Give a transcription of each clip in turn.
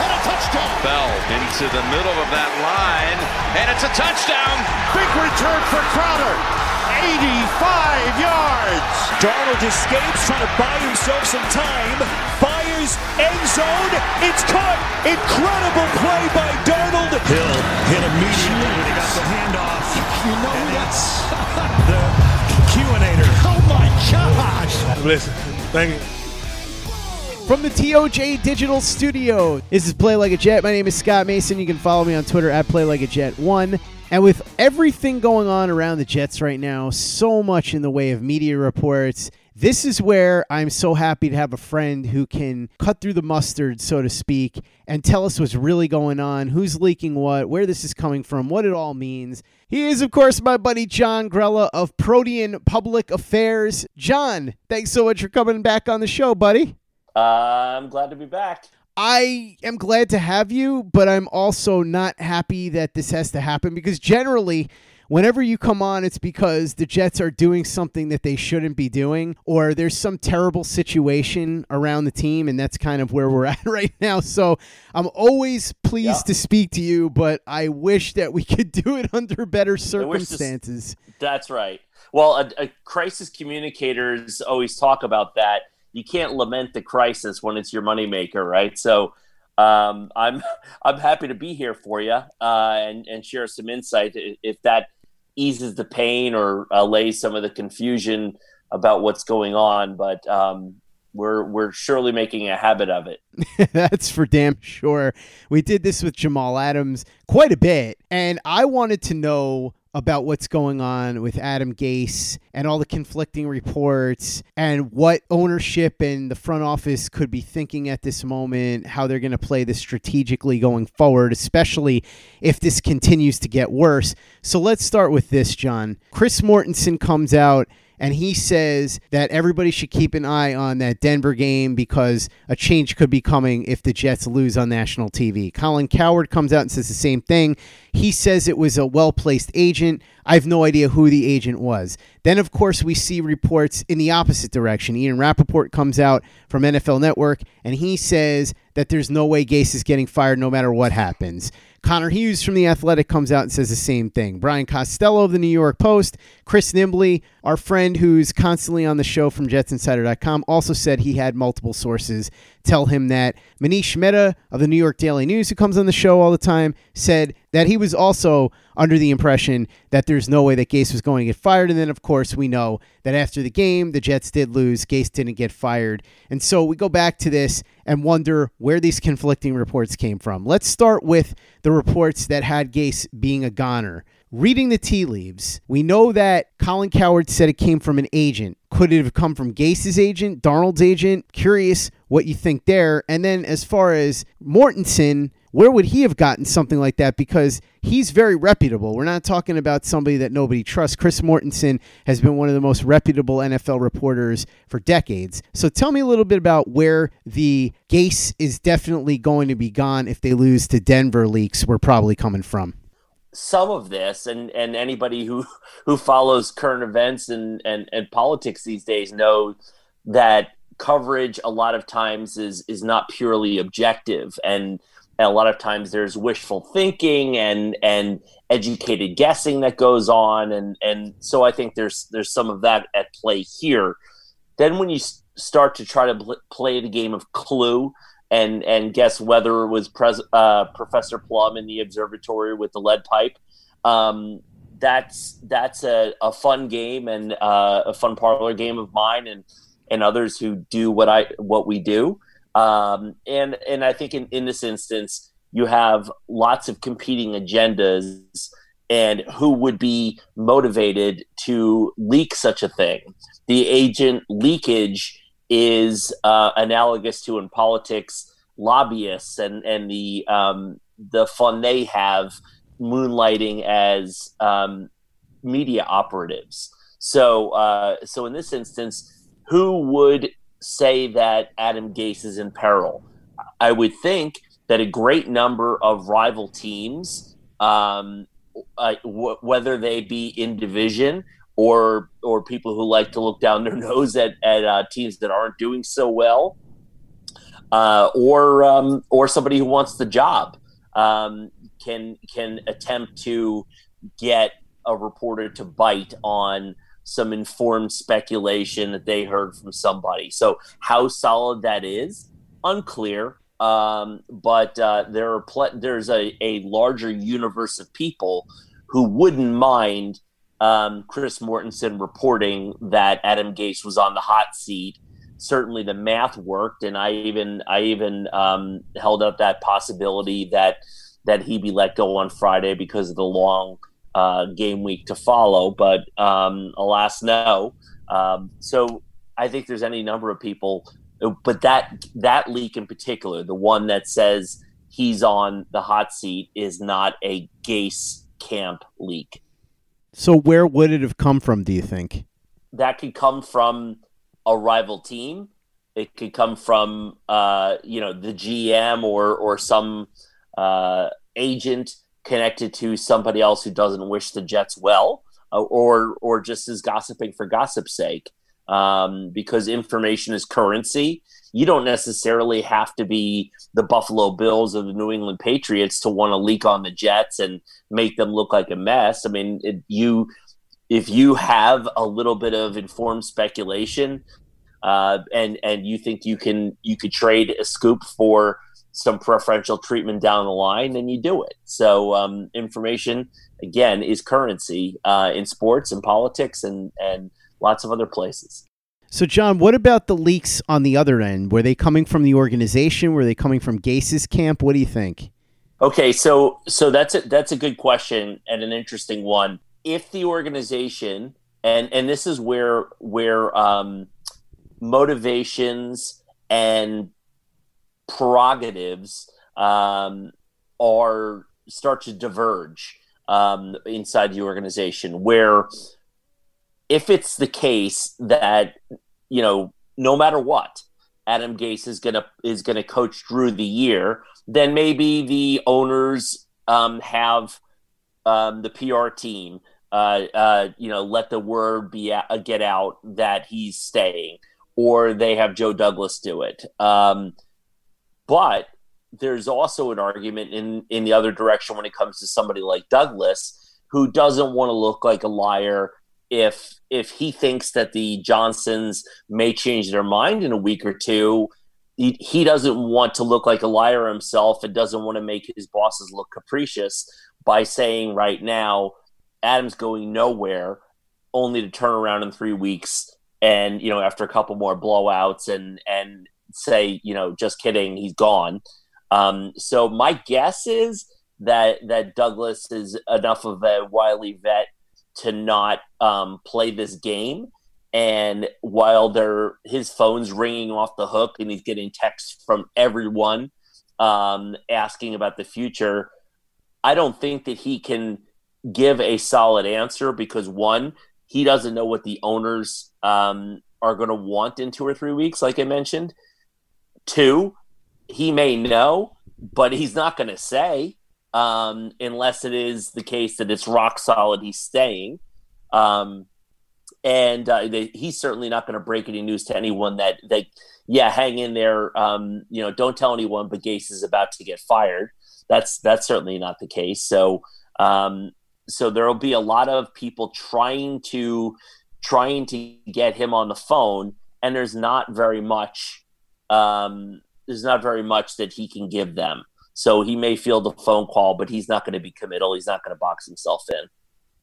and a touchdown. Bell into the middle of that line, and it's a touchdown. Big return for Crowder. 85 yards. Darnold escapes, trying to buy himself some time. Fires end zone. It's caught. Incredible play by Darnold. Hill hit immediately when he got the handoff. You know and that's the Q-inator. Oh my gosh. Listen, thank you. From the TOJ Digital Studio, this is Play Like a Jet. My name is Scott Mason. You can follow me on Twitter at Play Like a Jet One. And with everything going on around the Jets right now, so much in the way of media reports, this is where I'm so happy to have a friend who can cut through the mustard, so to speak, and tell us what's really going on, who's leaking what, where this is coming from, what it all means. He is, of course, my buddy John Grella of Protean Public Affairs. John, thanks so much for coming back on the show, buddy. I'm glad to be back. I am glad to have you, but I'm also not happy that this has to happen because generally, whenever you come on, it's because the Jets are doing something that they shouldn't be doing, or there's some terrible situation around the team, and that's kind of where we're at right now. So I'm always pleased Yeah. to speak to you, but I wish that we could do it under better wish this- circumstances. That's right. Well, a, a crisis communicators always talk about that. You can't lament the crisis when it's your moneymaker, right? So um, I'm I'm happy to be here for you uh, and and share some insight if that eases the pain or allays some of the confusion about what's going on. But um, we're we're surely making a habit of it. That's for damn sure. We did this with Jamal Adams quite a bit, and I wanted to know about what's going on with Adam Gase and all the conflicting reports and what ownership and the front office could be thinking at this moment, how they're going to play this strategically going forward, especially if this continues to get worse. So let's start with this, John. Chris Mortensen comes out and he says that everybody should keep an eye on that Denver game because a change could be coming if the Jets lose on national TV. Colin Cowherd comes out and says the same thing. He says it was a well placed agent. I have no idea who the agent was. Then, of course, we see reports in the opposite direction. Ian Rapoport comes out from NFL Network and he says that there's no way Gase is getting fired no matter what happens. Connor Hughes from The Athletic comes out and says the same thing. Brian Costello of the New York Post, Chris Nimbley, our friend who's constantly on the show from jetsinsider.com, also said he had multiple sources tell him that Manish Mehta of the New York Daily News, who comes on the show all the time, said that he was also under the impression that there's no way that Gase was going to get fired. And then, of course, we know that after the game, the Jets did lose. Gase didn't get fired. And so we go back to this and wonder where these conflicting reports came from. Let's start with the reports that had Gase being a goner. Reading the tea leaves, we know that Colin Cowherd said it came from an agent. Could it have come from Gase's agent, Darnold's agent? Curious what you think there. And then as far as Mortensen, where would he have gotten something like that? Because he's very reputable. We're not talking about somebody that nobody trusts. Chris Mortensen has been one of the most reputable NFL reporters for decades. So tell me a little bit about where the Gase is definitely going to be gone if they lose to Denver leaks were probably coming from some of this and and anybody who who follows current events and and, and politics these days know that coverage a lot of times is is not purely objective and, and a lot of times there's wishful thinking and and educated guessing that goes on and and so I think there's there's some of that at play here then when you start to try to play the game of clue and and guess whether it was pres- uh, Professor Plum in the observatory with the lead pipe. Um, that's that's a, a fun game and uh, a fun parlor game of mine and and others who do what I what we do. Um, and and I think in, in this instance you have lots of competing agendas and who would be motivated to leak such a thing. The agent leakage is uh, analogous to in politics lobbyists and and the um, the fun they have moonlighting as um, media operatives. So uh, so in this instance, who would say that Adam Gase is in peril? I would think that a great number of rival teams, um, uh, w- whether they be in division or or people who like to look down their nose at at uh, teams that aren't doing so well, uh, or um, or somebody who wants the job um, can can attempt to get a reporter to bite on some informed speculation that they heard from somebody. So how solid that is, unclear. Um, but uh, there are pl- there's a, a larger universe of people who wouldn't mind um, Chris Mortensen reporting that Adam Gase was on the hot seat. Certainly, the math worked, and I even I even um, held up that possibility that that he be let go on Friday because of the long uh, game week to follow. But um, alas, no. Um, so I think there's any number of people, but that that leak in particular, the one that says he's on the hot seat, is not a Gase camp leak. So where would it have come from? Do you think that could come from a rival team? It could come from uh, you know the GM or or some uh, agent connected to somebody else who doesn't wish the Jets well, uh, or or just is gossiping for gossip's sake. Um, because information is currency. You don't necessarily have to be the Buffalo Bills or the New England Patriots to want to leak on the Jets and make them look like a mess. I mean, it, you if you have a little bit of informed speculation uh, and and you think you can you could trade a scoop for some preferential treatment down the line, then you do it. So um, information again is currency uh, in sports and politics and and lots of other places. So, John, what about the leaks on the other end? Were they coming from the organization? Were they coming from Gase's camp? What do you think? Okay, so so that's a, that's a good question and an interesting one. If the organization and and this is where where um, motivations and prerogatives um, are start to diverge um, inside the organization, where if it's the case that you know no matter what Adam Gase is gonna is gonna coach through the year, then maybe the owners um, have um, the PR team uh, uh, you know let the word be uh, get out that he's staying, or they have Joe Douglas do it. Um, but there's also an argument in in the other direction when it comes to somebody like Douglas who doesn't want to look like a liar if if he thinks that the Johnsons may change their mind in a week or two, he, he doesn't want to look like a liar himself and doesn't want to make his bosses look capricious by saying right now Adam's going nowhere, only to turn around in three weeks and you know after a couple more blowouts and and say you know just kidding he's gone. Um, so my guess is that that Douglas is enough of a wily vet to not um, play this game and while they're his phone's ringing off the hook and he's getting texts from everyone um, asking about the future i don't think that he can give a solid answer because one he doesn't know what the owners um, are going to want in two or three weeks like i mentioned two he may know but he's not going to say um, unless it is the case that it's rock solid he's staying. Um, and uh, they, he's certainly not going to break any news to anyone that that yeah hang in there um, you know don't tell anyone but Gase is about to get fired. That's that's certainly not the case. So um, so there will be a lot of people trying to trying to get him on the phone and there's not very much um, there's not very much that he can give them so he may field the phone call but he's not going to be committal he's not going to box himself in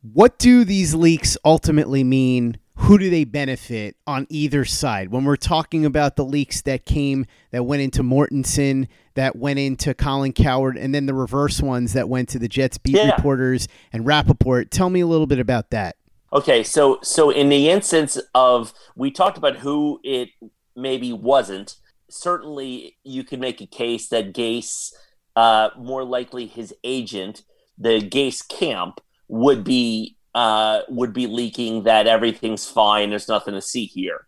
what do these leaks ultimately mean? Who do they benefit on either side? When we're talking about the leaks that came, that went into Mortensen, that went into Colin Cowherd, and then the reverse ones that went to the Jets beat yeah. reporters and Rapoport, Tell me a little bit about that. Okay, so so in the instance of we talked about who it maybe wasn't. Certainly, you can make a case that Gase, uh, more likely his agent, the Gase camp, would be uh, would be leaking that everything's fine. There's nothing to see here.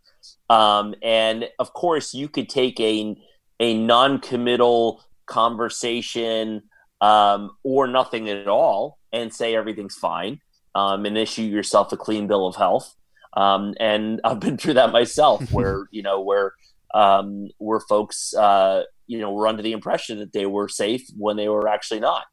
Um, and of course, you could take a a non-committal conversation um, or nothing at all and say everything's fine um, and issue yourself a clean bill of health. Um, and I've been through that myself, where you know where um, where folks uh, you know were under the impression that they were safe when they were actually not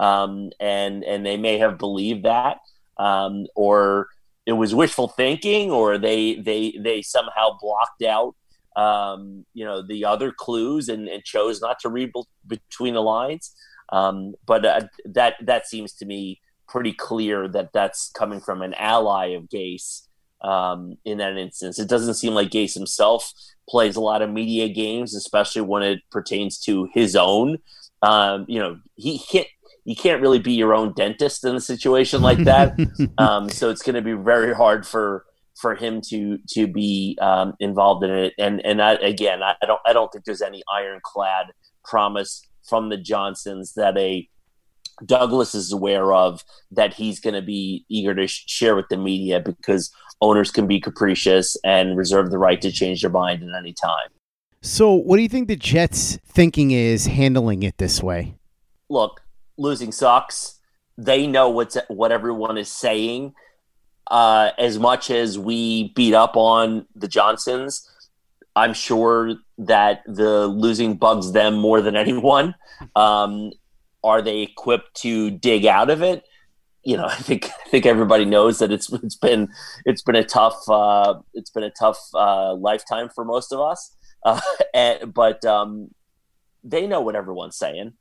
um, and and they may have believed that, um, or it was wishful thinking, or they they they somehow blocked out um, you know the other clues and, and chose not to read be- between the lines. Um, but uh, that that seems to me pretty clear that that's coming from an ally of Gase. Um, in that instance, it doesn't seem like Gase himself plays a lot of media games, especially when it pertains to his own. Um, you know, he hit you can't really be your own dentist in a situation like that. um, so it's going to be very hard for for him to to be um, involved in it. And and I, again, I, I don't I don't think there's any ironclad promise from the Johnsons that a Douglas is aware of that he's going to be eager to sh- share with the media because owners can be capricious and reserve the right to change their mind at any time. So, what do you think the Jets' thinking is handling it this way? Look, losing sucks. They know what's what everyone is saying. Uh, as much as we beat up on the Johnsons, I'm sure that the losing bugs them more than anyone. Um, are they equipped to dig out of it? You know, I think I think everybody knows that it's it's been it's been a tough uh, it's been a tough uh, lifetime for most of us. Uh, and, but um, they know what everyone's saying.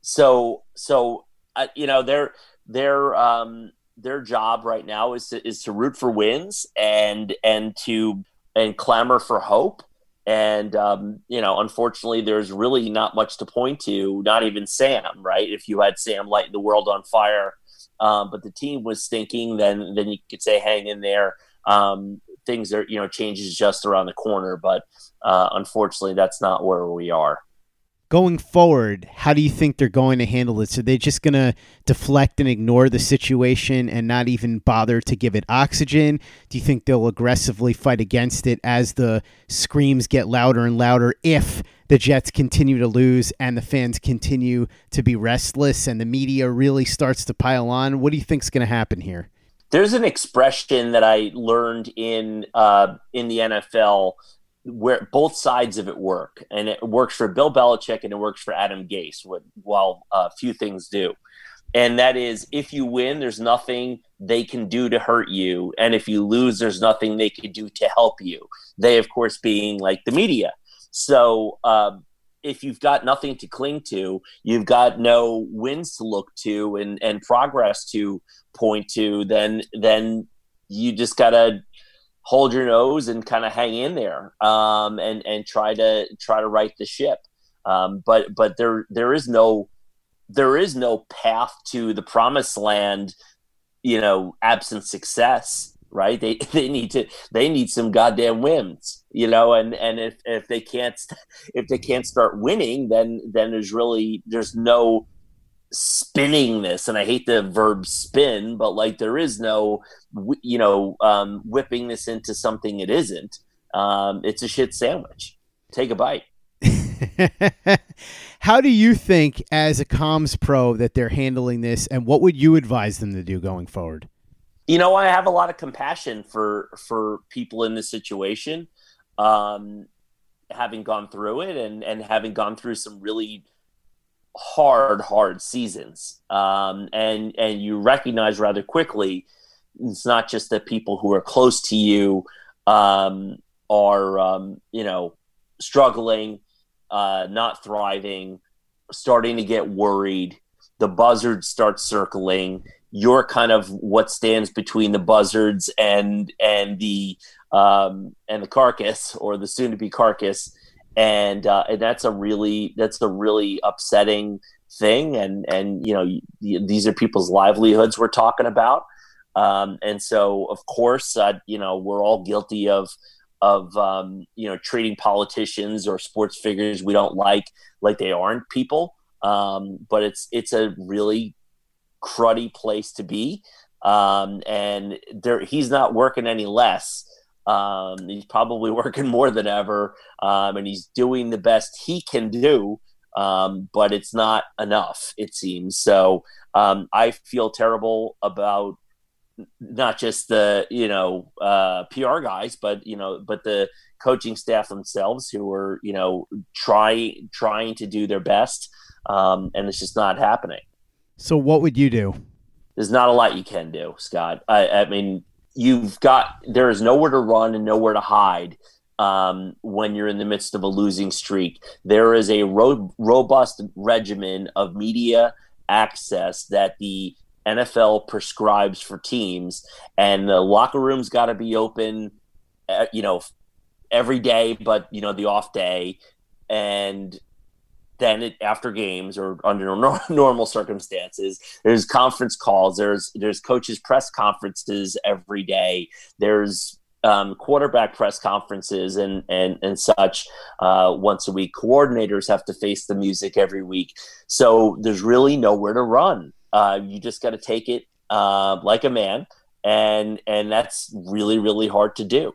So so uh, you know their their um, their job right now is to, is to root for wins and and to and clamor for hope. And um, you know, unfortunately, there's really not much to point to. Not even Sam, right? If you had Sam light the world on fire, um, but the team was thinking, then then you could say hang in there. Um, things are you know changes just around the corner, but uh, unfortunately, that's not where we are going forward, how do you think they're going to handle it? So they're just going to deflect and ignore the situation and not even bother to give it oxygen? Do you think they'll aggressively fight against it as the screams get louder and louder if the Jets continue to lose and the fans continue to be restless and the media really starts to pile on? What do you think is going to happen here? There's an expression that I learned in uh, in the NFL where both sides of it work, and it works for Bill Belichick and it works for Adam Gase. What While a uh, few things do, and that is if you win, there's nothing they can do to hurt you, and if you lose, there's nothing they can do to help you. They, of course, being like the media. So um, if you've got nothing to cling to, you've got no wins to look to and, and progress to point to, then then you just gotta hold your nose and kind of hang in there um, and and try to try to right the ship. Um, but but there there is no there is no path to the promised land, you know, absent success right? They they need to they need some goddamn wins, you know. And and if if they can't if they can't start winning, then then there's really there's no spinning this and i hate the verb spin but like there is no you know um, whipping this into something it isn't. Um, it's a shit sandwich. Take a bite. How do you think as a comms pro that they're handling this and what would you advise them to do going forward? You know, I have a lot of compassion for for people in this situation, um, having gone through it and and having gone through some really hard, hard seasons. Um, and and you recognize rather quickly, it's not just that people who are close to you um, are um, you know struggling, uh, not thriving, starting to get worried. The buzzards start circling you're kind of what stands between the buzzards and and the um, and the carcass or the soon to be carcass and uh, and that's a really that's a really upsetting thing and and you know these are people's livelihoods we're talking about um, and so of course uh, you know we're all guilty of of um, you know treating politicians or sports figures we don't like like they aren't people um, but it's it's a really cruddy place to be. Um, and there, he's not working any less. Um, he's probably working more than ever, um, and he's doing the best he can do. Um, but it's not enough, it seems. So um, I feel terrible about not just the you know uh, PR guys, but you know, but the coaching staff themselves who are you know try trying to do their best, um, and it's just not happening. So what would you do? There's not a lot you can do, Scott. I, I mean, you've got there is nowhere to run and nowhere to hide um, when you're in the midst of a losing streak. There is a ro- robust regimen of media access that the NFL prescribes for teams, and the locker room's got to be open, uh, you know, every day, but you know the off day, and then it, after games or under normal circumstances there's conference calls there's there's coaches press conferences every day there's um, quarterback press conferences and and and such uh, once a week. Coordinators have to face the music every week. So there's really nowhere to run. Uh, you just got to take it uh, like a man and and that's really really hard to do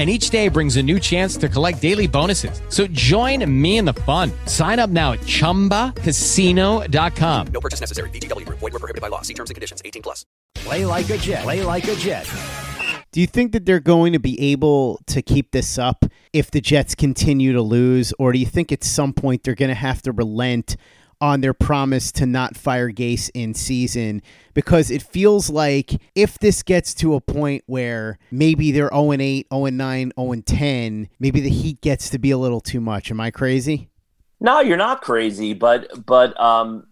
And each day brings a new chance to collect daily bonuses. So join me in the fun. Sign up now at chumbacasino.com. No purchase necessary. VGW Group. Void were prohibited by law. See terms and conditions. 18 plus. Play like a Jet. Play like a Jet. Do you think that they're going to be able to keep this up if the Jets continue to lose, or do you think at some point they're going to have to relent on their promise to not fire Gase in season? Because it feels like if this gets to a point where maybe they're 0 8, 0 9, 0 10, maybe the heat gets to be a little too much. Am I crazy? No, you're not crazy, but but um,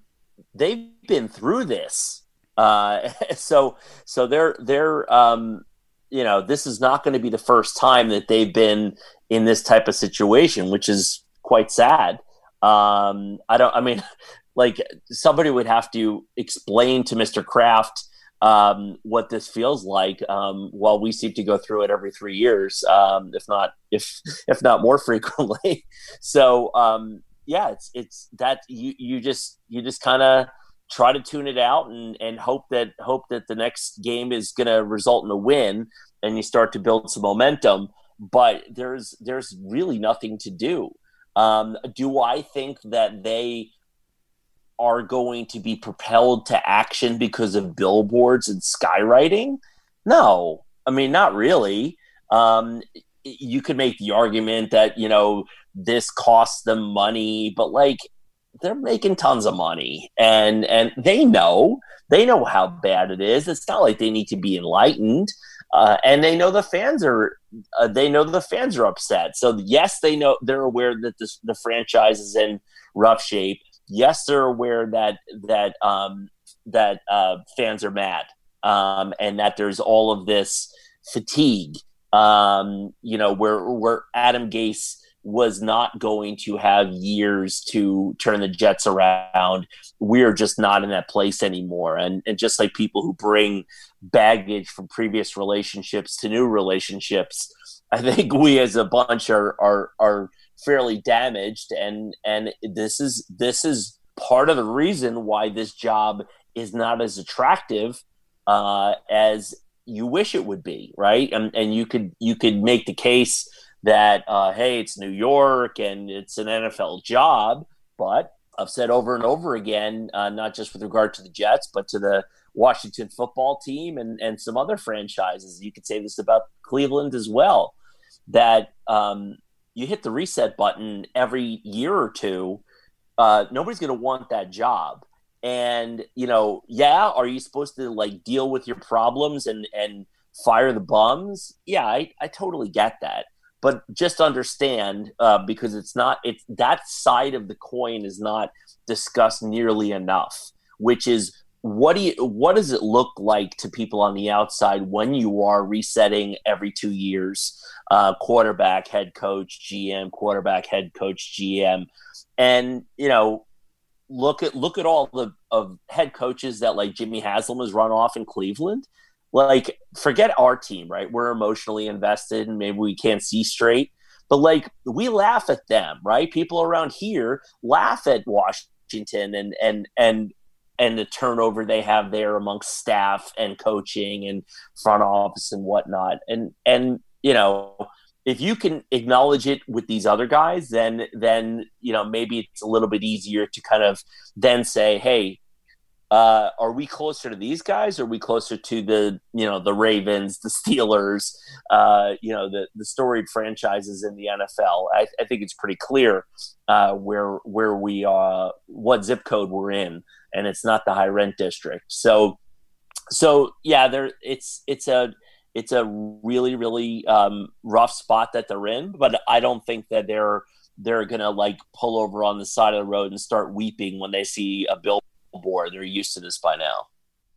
they've been through this, uh, so so they're they're um, you know this is not going to be the first time that they've been in this type of situation, which is quite sad. Um, I don't. I mean, like somebody would have to explain to Mr. Kraft um, what this feels like. Um, while we seem to go through it every three years, um, if not if if not more frequently. so um, yeah, it's it's that you you just you just kind of try to tune it out and and hope that hope that the next game is going to result in a win and you start to build some momentum. But there's there's really nothing to do. Um, do I think that they are going to be propelled to action because of billboards and skywriting? No, I mean not really. Um, you could make the argument that you know this costs them money, but like they're making tons of money. And and they know. They know how bad it is. It's not like they need to be enlightened uh, and they know the fans are uh, they know the fans are upset so yes they know they're aware that this, the franchise is in rough shape yes they're aware that that um, that uh, fans are mad um, and that there's all of this fatigue um, you know where where adam gase was not going to have years to turn the Jets around. We're just not in that place anymore. And, and just like people who bring baggage from previous relationships to new relationships, I think we as a bunch are are are fairly damaged and and this is this is part of the reason why this job is not as attractive uh, as you wish it would be, right? And and you could you could make the case that uh, hey, it's New York and it's an NFL job. But I've said over and over again, uh, not just with regard to the Jets, but to the Washington football team and and some other franchises. You could say this about Cleveland as well. That um, you hit the reset button every year or two. Uh, nobody's going to want that job and you know yeah are you supposed to like deal with your problems and and fire the bums yeah i, I totally get that but just understand uh, because it's not it's that side of the coin is not discussed nearly enough which is what do you what does it look like to people on the outside when you are resetting every two years? Uh, quarterback head coach gm quarterback head coach gm and you know look at look at all the of head coaches that like jimmy haslam has run off in cleveland like forget our team right? We're emotionally invested and maybe we can't see straight but like we laugh at them right? People around here laugh at washington and and and and the turnover they have there amongst staff and coaching and front office and whatnot. And and you know if you can acknowledge it with these other guys then then you know maybe it's a little bit easier to kind of then say hey uh, are we closer to these guys? Or are we closer to the you know the Ravens, the Steelers, uh, you know the the storied franchises in the NFL? I, I think it's pretty clear uh, where where we are, what zip code we're in, and it's not the high rent district. So so yeah, there it's it's a it's a really really um, rough spot that they're in, but I don't think that they're they're gonna like pull over on the side of the road and start weeping when they see a bill board. They're used to this by now.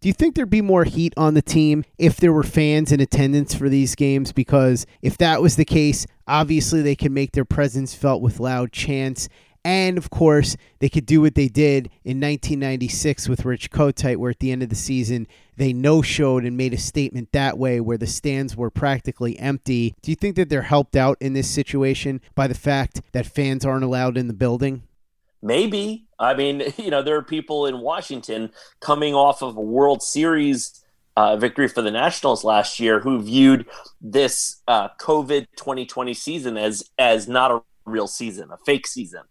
Do you think there'd be more heat on the team if there were fans in attendance for these games? Because if that was the case, obviously they can make their presence felt with loud chants And of course, they could do what they did in 1996 with Rich Kotite, where at the end of the season, they no showed and made a statement that way where the stands were practically empty. Do you think that they're helped out in this situation by the fact that fans aren't allowed in the building? Maybe. I mean, you know, there are people in Washington coming off of a World Series uh, victory for the Nationals last year who viewed this uh, COVID 2020 season as as not a real season, a fake season.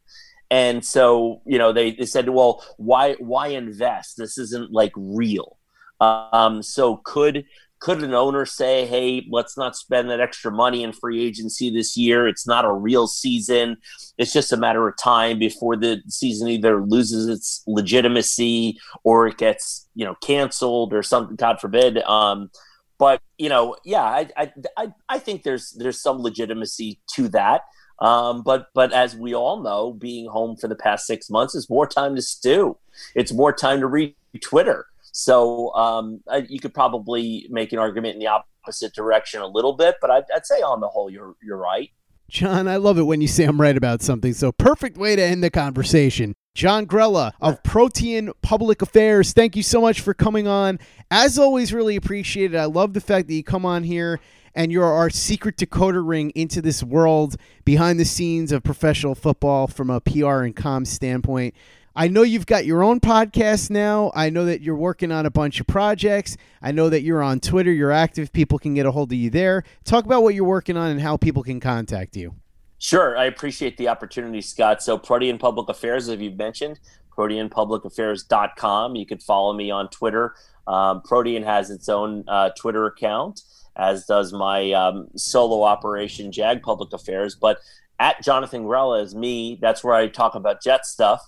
And so, you know, they, they said, well, why why invest? This isn't like real. Um, so could could an owner say, "Hey, let's not spend that extra money in free agency this year. It's not a real season. It's just a matter of time before the season either loses its legitimacy or it gets, you know, canceled or something. God forbid." Um, but you know, yeah, I, I, I, I think there's there's some legitimacy to that. Um, but but as we all know, being home for the past six months is more time to stew. It's more time to read Twitter. So um, you could probably make an argument in the opposite direction a little bit, but I'd, I'd say on the whole, you're you're right. John, I love it when you say I'm right about something. So perfect way to end the conversation. John Grella of Protean Public Affairs, thank you so much for coming on. As always, really appreciate it. I love the fact that you come on here and you're our secret decoder ring into this world behind the scenes of professional football from a PR and comms standpoint. I know you've got your own podcast now. I know that you're working on a bunch of projects. I know that you're on Twitter. You're active. People can get a hold of you there. Talk about what you're working on and how people can contact you. Sure. I appreciate the opportunity, Scott. So, Protean Public Affairs, as you've mentioned, proteanpublicaffairs.com. You can follow me on Twitter. Um, Protean has its own uh, Twitter account, as does my um, solo operation, Jag Public Affairs. But at Jonathan Grella is me. That's where I talk about jet stuff.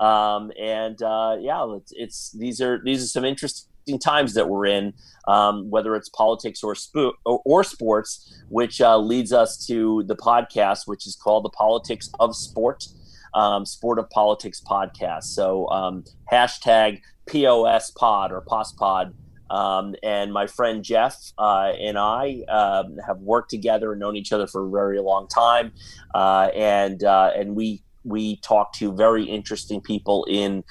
Um, and uh, yeah, it's, it's, these are these are some interesting times that we're in, um, whether it's politics or, spo- or, or sports, which uh, leads us to the podcast, which is called the Politics of Sport, um, Sport of Politics podcast. So um, hashtag POS Pod or POS Pod. Um, and my friend Jeff uh, and I um, have worked together and known each other for a very long time, uh, and uh, and we we talk to very interesting people in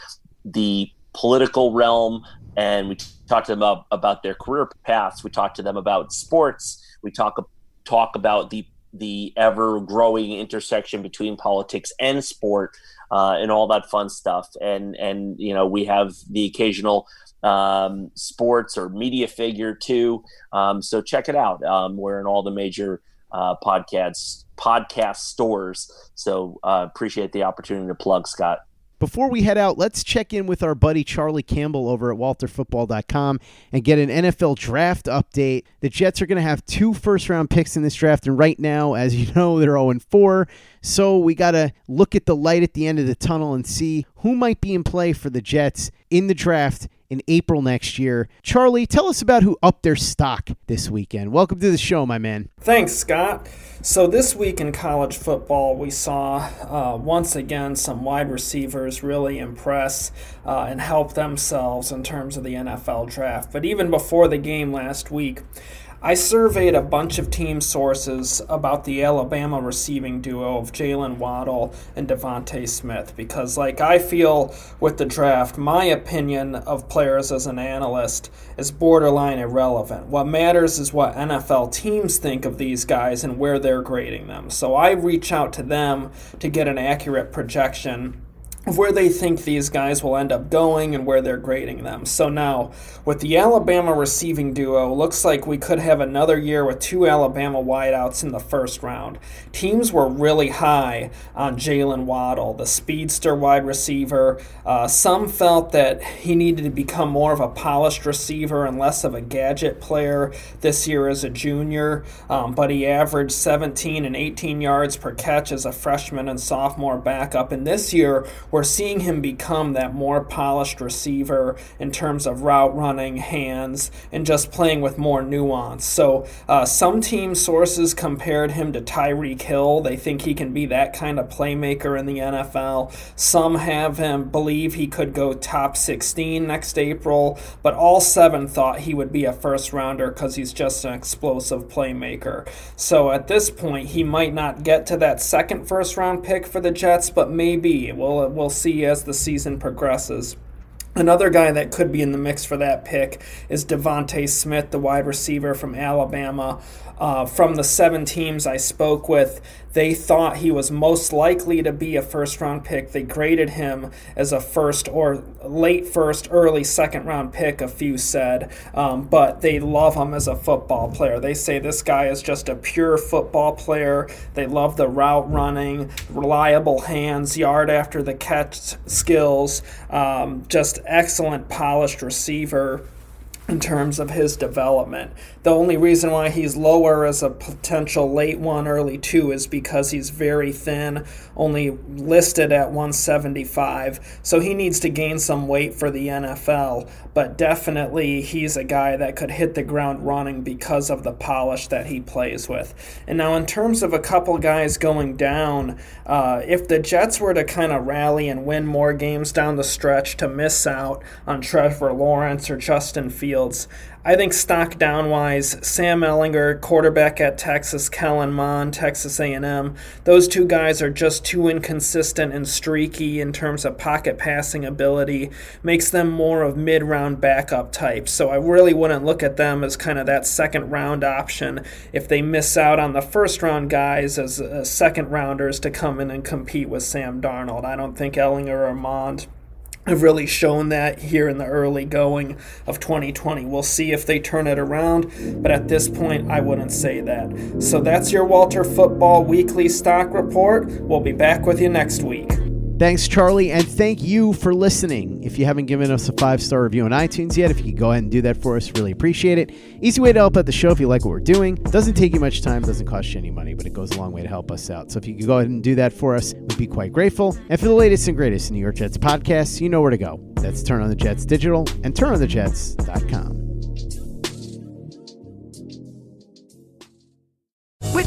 the political realm and we talk to them about, about their career paths. We talk to them about sports. We talk talk about the the ever growing intersection between politics and sport uh, and all that fun stuff. And and you know we have the occasional um, sports or media figure too. Um, so check it out. Um, we're in all the major uh, podcasts podcast stores. So uh, appreciate the opportunity to plug Scott. Before we head out, let's check in with our buddy Charlie Campbell over at walterfootball.com and get an NFL draft update. The Jets are going to have two first round picks in this draft, and right now, as you know, they're 0 4. So we got to look at the light at the end of the tunnel and see who might be in play for the Jets in the draft in April next year. Charlie, tell us about who upped their stock this weekend. Welcome to the show, my man. Thanks, Scott. So, this week in college football, we saw uh, once again some wide receivers really impress uh, and help themselves in terms of the NFL draft. But even before the game last week, I surveyed a bunch of team sources about the Alabama receiving duo of Jaylen Waddle and DeVonta Smith because, like I feel with the draft, my opinion of players as an analyst is borderline irrelevant. What matters is what NFL teams think of these guys and where they're grading them. So I reach out to them to get an accurate projection where they think these guys will end up going and where they're grading them. So now, with the Alabama receiving duo, looks like we could have another year with two Alabama wideouts in the first round. Teams were really high on Jaylen Waddle, the speedster wide receiver. Uh, some felt that he needed to become more of a polished receiver and less of a gadget player this year as a junior, um, but he averaged 17 and 18 yards per catch as a freshman and sophomore backup. And this year, we're seeing him become that more polished receiver in terms of route running, hands, and just playing with more nuance. So uh, some team sources compared him to Tyreek Hill. They think he can be that kind of playmaker in the NFL. Some have him believe he could go top 16 next April, but all seven thought he would be a first rounder because he's just an explosive playmaker. So at this point, he might not get to that second first round pick for the Jets, but maybe. We'll, we'll see as the season progresses. Another guy that could be in the mix for that pick is DeVonta Smith, the wide receiver from Alabama. Uh, from the seven teams I spoke with, they thought he was most likely to be a first round pick. They graded him as a first or late first, early second round pick, a few said. Um, but they love him as a football player. They say this guy is just a pure football player. They love the route running, reliable hands, yard after the catch skills, um, just excellent polished receiver in terms of his development. The only reason why he's lower as a potential late one, early two is because he's very thin, only listed at 175. So he needs to gain some weight for the NFL, but definitely he's a guy that could hit the ground running because of the polish that he plays with. And now, in terms of a couple guys going down, uh, if the Jets were to kind of rally and win more games down the stretch to miss out on Trevor Lawrence or Justin Fields, I think stock down wise, Sam Ehlinger, quarterback at Texas, Kellen Mond, Texas A&M, those two guys are just too inconsistent and streaky in terms of pocket passing ability, makes them more of mid-round backup types. So I really wouldn't look at them as kind of that second round option if they miss out on the first round guys as uh, second rounders to come in and compete with Sam Darnold. I don't think Ehlinger or Mond have really shown that here in the early going of 2020. We'll see if they turn it around, but at this point, I wouldn't say that. So that's your Walter Football Weekly Stock Report. We'll be back with you next week. Thanks, Charlie, and thank you for listening. If you haven't given us a five star review on iTunes yet, if you could go ahead and do that for us, really appreciate it. Easy way to help out the show if you like what we're doing. Doesn't take you much time, doesn't cost you any money, but it goes a long way to help us out. So if you could go ahead and do that for us, we'd be quite grateful. And for the latest and greatest New York Jets podcasts, you know where to go. That's Turn on the Jets Digital and turnonthejets.com.